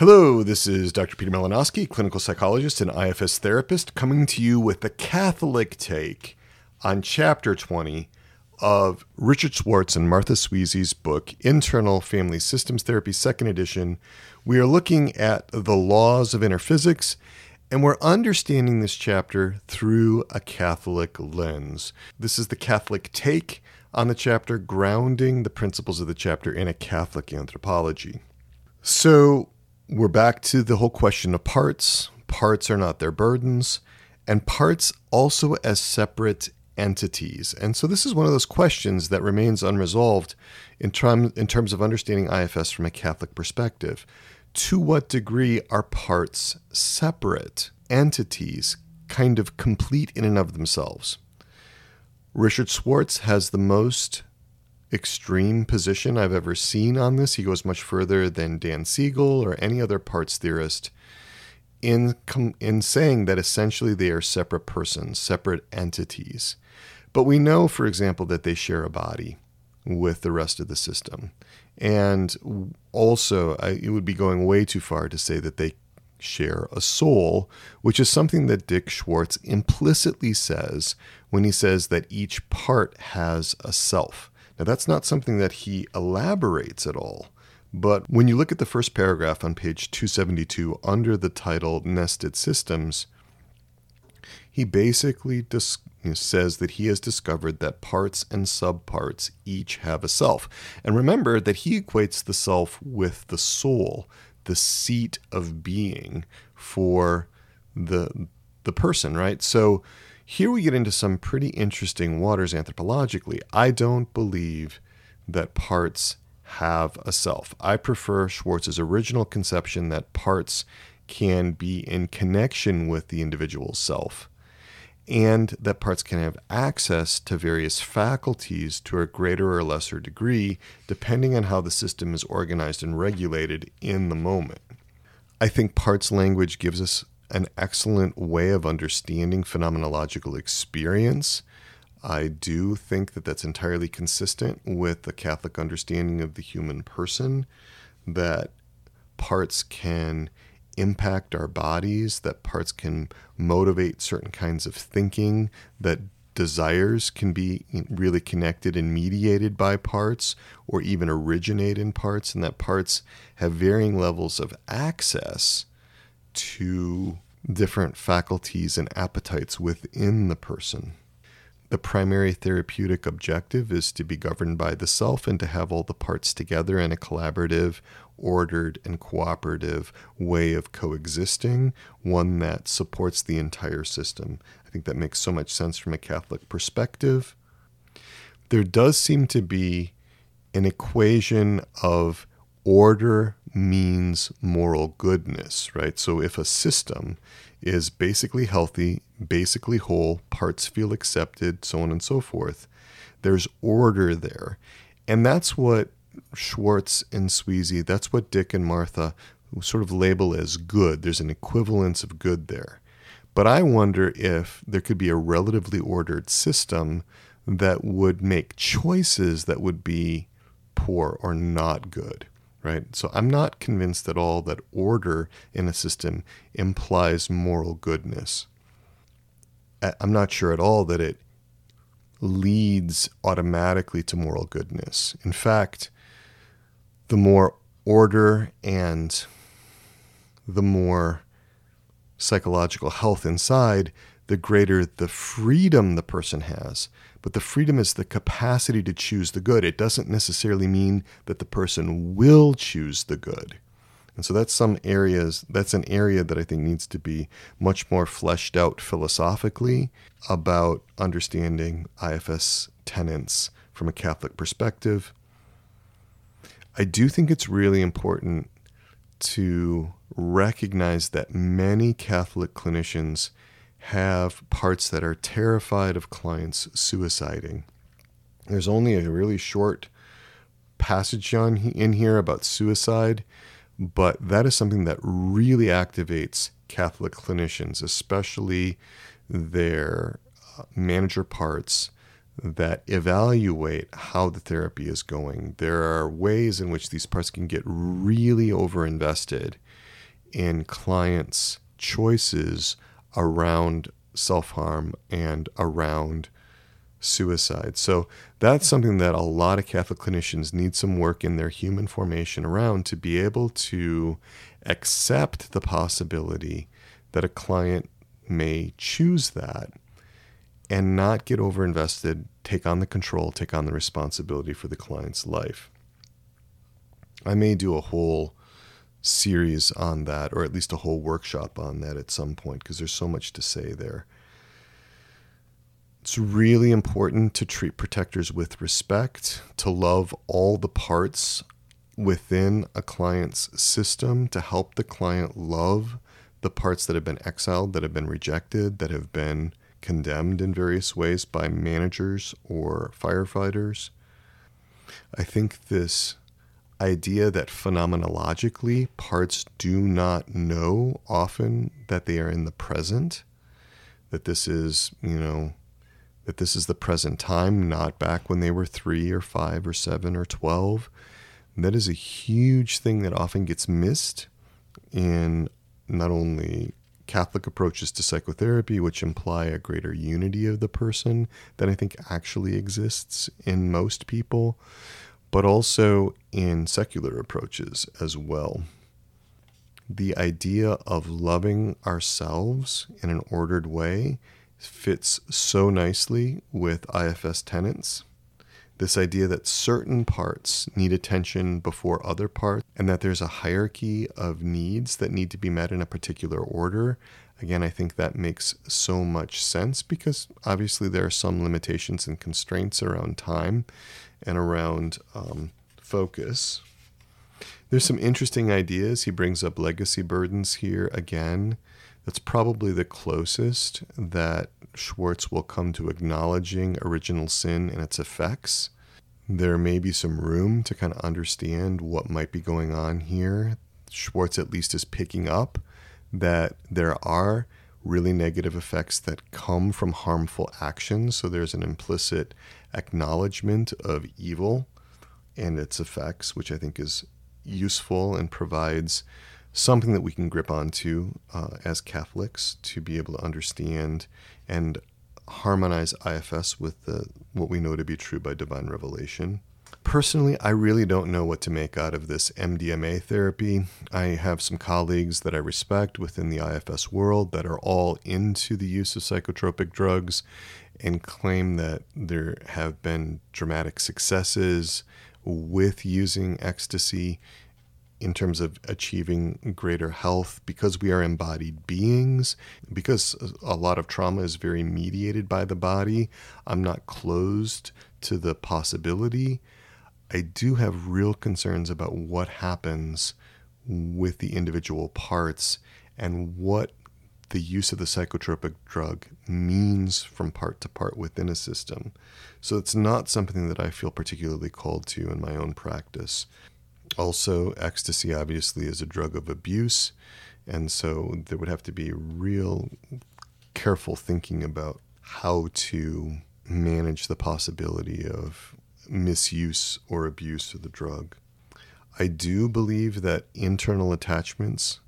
Hello, this is Dr. Peter Malinoski, clinical psychologist and IFS therapist, coming to you with the Catholic take on chapter 20 of Richard Schwartz and Martha Sweezy's book, Internal Family Systems Therapy, second edition. We are looking at the laws of inner physics, and we're understanding this chapter through a Catholic lens. This is the Catholic take on the chapter, grounding the principles of the chapter in a Catholic anthropology. So, we're back to the whole question of parts. Parts are not their burdens, and parts also as separate entities. And so this is one of those questions that remains unresolved in, in terms of understanding IFS from a Catholic perspective. To what degree are parts separate entities, kind of complete in and of themselves? Richard Schwartz has the most extreme position I've ever seen on this. He goes much further than Dan Siegel or any other parts theorist in in saying that essentially they are separate persons, separate entities. But we know, for example, that they share a body with the rest of the system. And also, I, it would be going way too far to say that they share a soul, which is something that Dick Schwartz implicitly says when he says that each part has a self. Now, that's not something that he elaborates at all. But when you look at the first paragraph on page 272 under the title Nested Systems, he basically dis- says that he has discovered that parts and subparts each have a self. And remember that he equates the self with the soul, the seat of being for the the person, right? So here we get into some pretty interesting waters anthropologically. I don't believe that parts have a self. I prefer Schwartz's original conception that parts can be in connection with the individual self and that parts can have access to various faculties to a greater or lesser degree depending on how the system is organized and regulated in the moment. I think parts language gives us an excellent way of understanding phenomenological experience. I do think that that's entirely consistent with the Catholic understanding of the human person, that parts can impact our bodies, that parts can motivate certain kinds of thinking, that desires can be really connected and mediated by parts or even originate in parts, and that parts have varying levels of access to different faculties and appetites within the person. The primary therapeutic objective is to be governed by the self and to have all the parts together in a collaborative, ordered, and cooperative way of coexisting, one that supports the entire system. I think that makes so much sense from a Catholic perspective. There does seem to be an equation of order means moral goodness, right? So if a system is basically healthy, basically whole, parts feel accepted, so on and so forth, there's order there. And that's what Schwartz and Sweezy, that's what Dick and Martha sort of label as good. There's an equivalence of good there. But I wonder if there could be a relatively ordered system that would make choices that would be poor or not good right? So I'm not convinced at all that order in a system implies moral goodness. I'm not sure at all that it leads automatically to moral goodness. In fact, the more order and the more psychological health inside, the greater the freedom the person has. But the freedom is the capacity to choose the good. It doesn't necessarily mean that the person will choose the good. And so that's some areas, that's an area that I think needs to be much more fleshed out philosophically about understanding IFS tenets from a Catholic perspective. I do think it's really important to recognize that many Catholic clinicians have parts that are terrified of clients suiciding. There's only a really short passage on in here about suicide, but that is something that really activates Catholic clinicians, especially their uh, manager parts that evaluate how the therapy is going. There are ways in which these parts can get really overinvested in clients' choices around self harm and around suicide. So that's something that a lot of Catholic clinicians need some work in their human formation around to be able to accept the possibility that a client may choose that and not get over invested, take on the control, take on the responsibility for the client's life. I may do a whole series on that, or at least a whole workshop on that at some point, because there's so much to say there. It's really important to treat protectors with respect, to love all the parts within a client's system, to help the client love the parts that have been exiled, that have been rejected, that have been condemned in various ways by managers or firefighters. I think this idea that phenomenologically parts do not know often that they are in the present, that this is, you know, that this is the present time, not back when they were three or five or seven or 12. And that is a huge thing that often gets missed in not only Catholic approaches to psychotherapy, which imply a greater unity of the person than I think actually exists in most people, but also in secular approaches as well. The idea of loving ourselves in an ordered way fits so nicely with IFS tenets. This idea that certain parts need attention before other parts, and that there's a hierarchy of needs that need to be met in a particular order. Again, I think that makes so much sense because obviously there are some limitations and constraints around time and around um, focus. There's some interesting ideas. He brings up legacy burdens here again. That's probably the closest that Schwartz will come to acknowledging original sin and its effects. There may be some room to kind of understand what might be going on here. Schwartz, at least, is picking up that there are really negative effects that come from harmful actions. So there's an implicit acknowledgement of evil and its effects, which I think is useful and provides something that we can grip onto uh, as Catholics to be able to understand and harmonize IFS with the, what we know to be true by divine revelation. Personally, I really don't know what to make out of this MDMA therapy. I have some colleagues that I respect within the IFS world that are all into the use of psychotropic drugs and claim that there have been dramatic successes with using ecstasy in terms of achieving greater health because we are embodied beings, because a lot of trauma is very mediated by the body. I'm not closed to the possibility. I do have real concerns about what happens with the individual parts and what the use of the psychotropic drug means from part to part within a system. So it's not something that I feel particularly called to in my own practice. Also, ecstasy obviously is a drug of abuse, and so there would have to be real careful thinking about how to manage the possibility of misuse or abuse of the drug. I do believe that internal attachments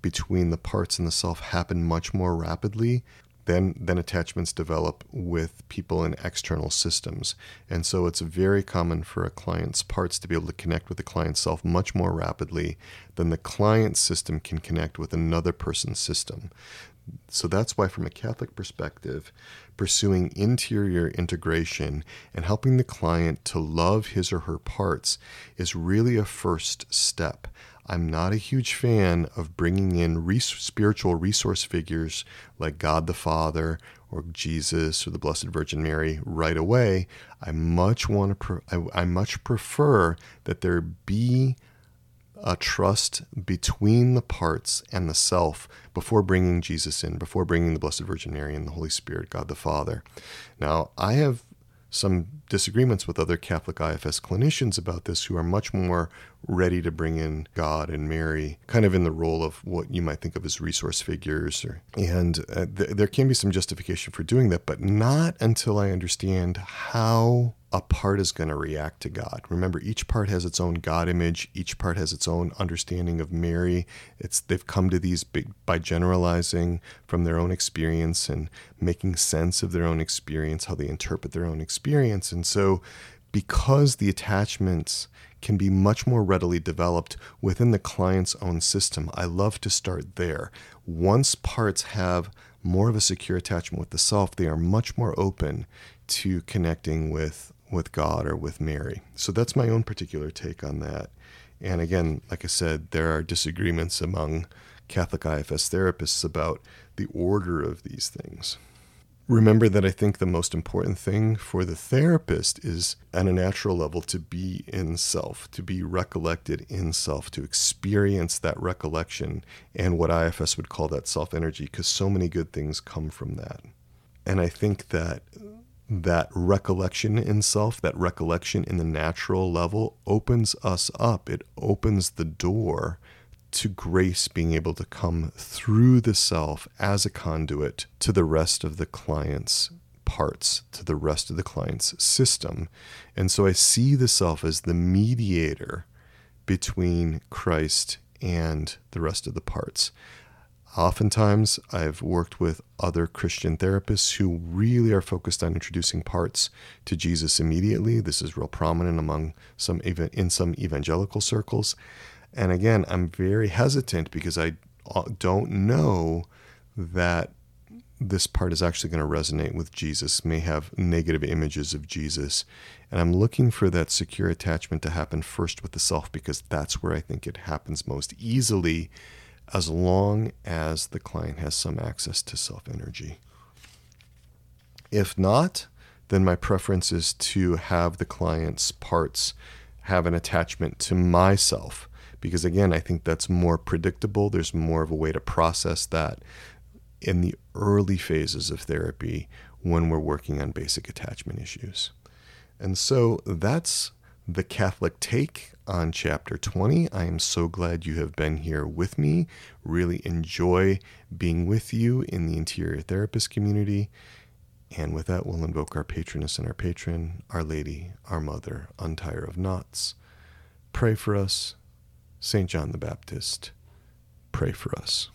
between the parts and the self happen much more rapidly then then attachments develop with people in external systems. And so it's very common for a client's parts to be able to connect with the client's self much more rapidly than the client system can connect with another person's system so that's why from a catholic perspective pursuing interior integration and helping the client to love his or her parts is really a first step I'm not a huge fan of bringing in res- spiritual resource figures like God the Father or Jesus or the Blessed Virgin Mary right away. I much want to. Pre- I, I much prefer that there be a trust between the parts and the self before bringing Jesus in, before bringing the Blessed Virgin Mary and the Holy Spirit, God the Father. Now, I have some disagreements with other Catholic IFS clinicians about this who are much more ready to bring in God and Mary, kind of in the role of what you might think of as resource figures. Or, and uh, th- there can be some justification for doing that, but not until I understand how a part is going to react to God. Remember, each part has its own God image. Each part has its own understanding of Mary. It's they've come to these big, by generalizing from their own experience and making sense of their own experience, how they interpret their own experience. And so, because the attachments can be much more readily developed within the client's own system, I love to start there. Once parts have more of a secure attachment with the self, they are much more open to connecting with with God or with Mary. So that's my own particular take on that. And again, like I said, there are disagreements among Catholic IFS therapists about the order of these things. Remember that I think the most important thing for the therapist is, at a natural level, to be in self, to be recollected in self, to experience that recollection and what IFS would call that self energy, because so many good things come from that. And I think that that recollection in self, that recollection in the natural level, opens us up. It opens the door to grace being able to come through the self as a conduit to the rest of the client's parts, to the rest of the client's system. And so I see the self as the mediator between Christ and the rest of the parts. Oftentimes, I've worked with other Christian therapists who really are focused on introducing parts to Jesus immediately. This is real prominent among some even in some evangelical circles. And again, I'm very hesitant because I uh, don't know that this part is actually going to resonate with Jesus, may have negative images of Jesus. And I'm looking for that secure attachment to happen first with the self because that's where I think it happens most easily as long as the client has some access to self energy. If not, then my preference is to have the client's parts have an attachment to myself because again i think that's more predictable there's more of a way to process that in the early phases of therapy when we're working on basic attachment issues and so that's the Catholic take on chapter 20. I am so glad you have been here with me. Really enjoy being with you in the interior therapist community. And with that, we'll invoke our patroness and our patron, Our Lady, our Mother, Untier of Knots. Pray for us. St. John the Baptist, pray for us.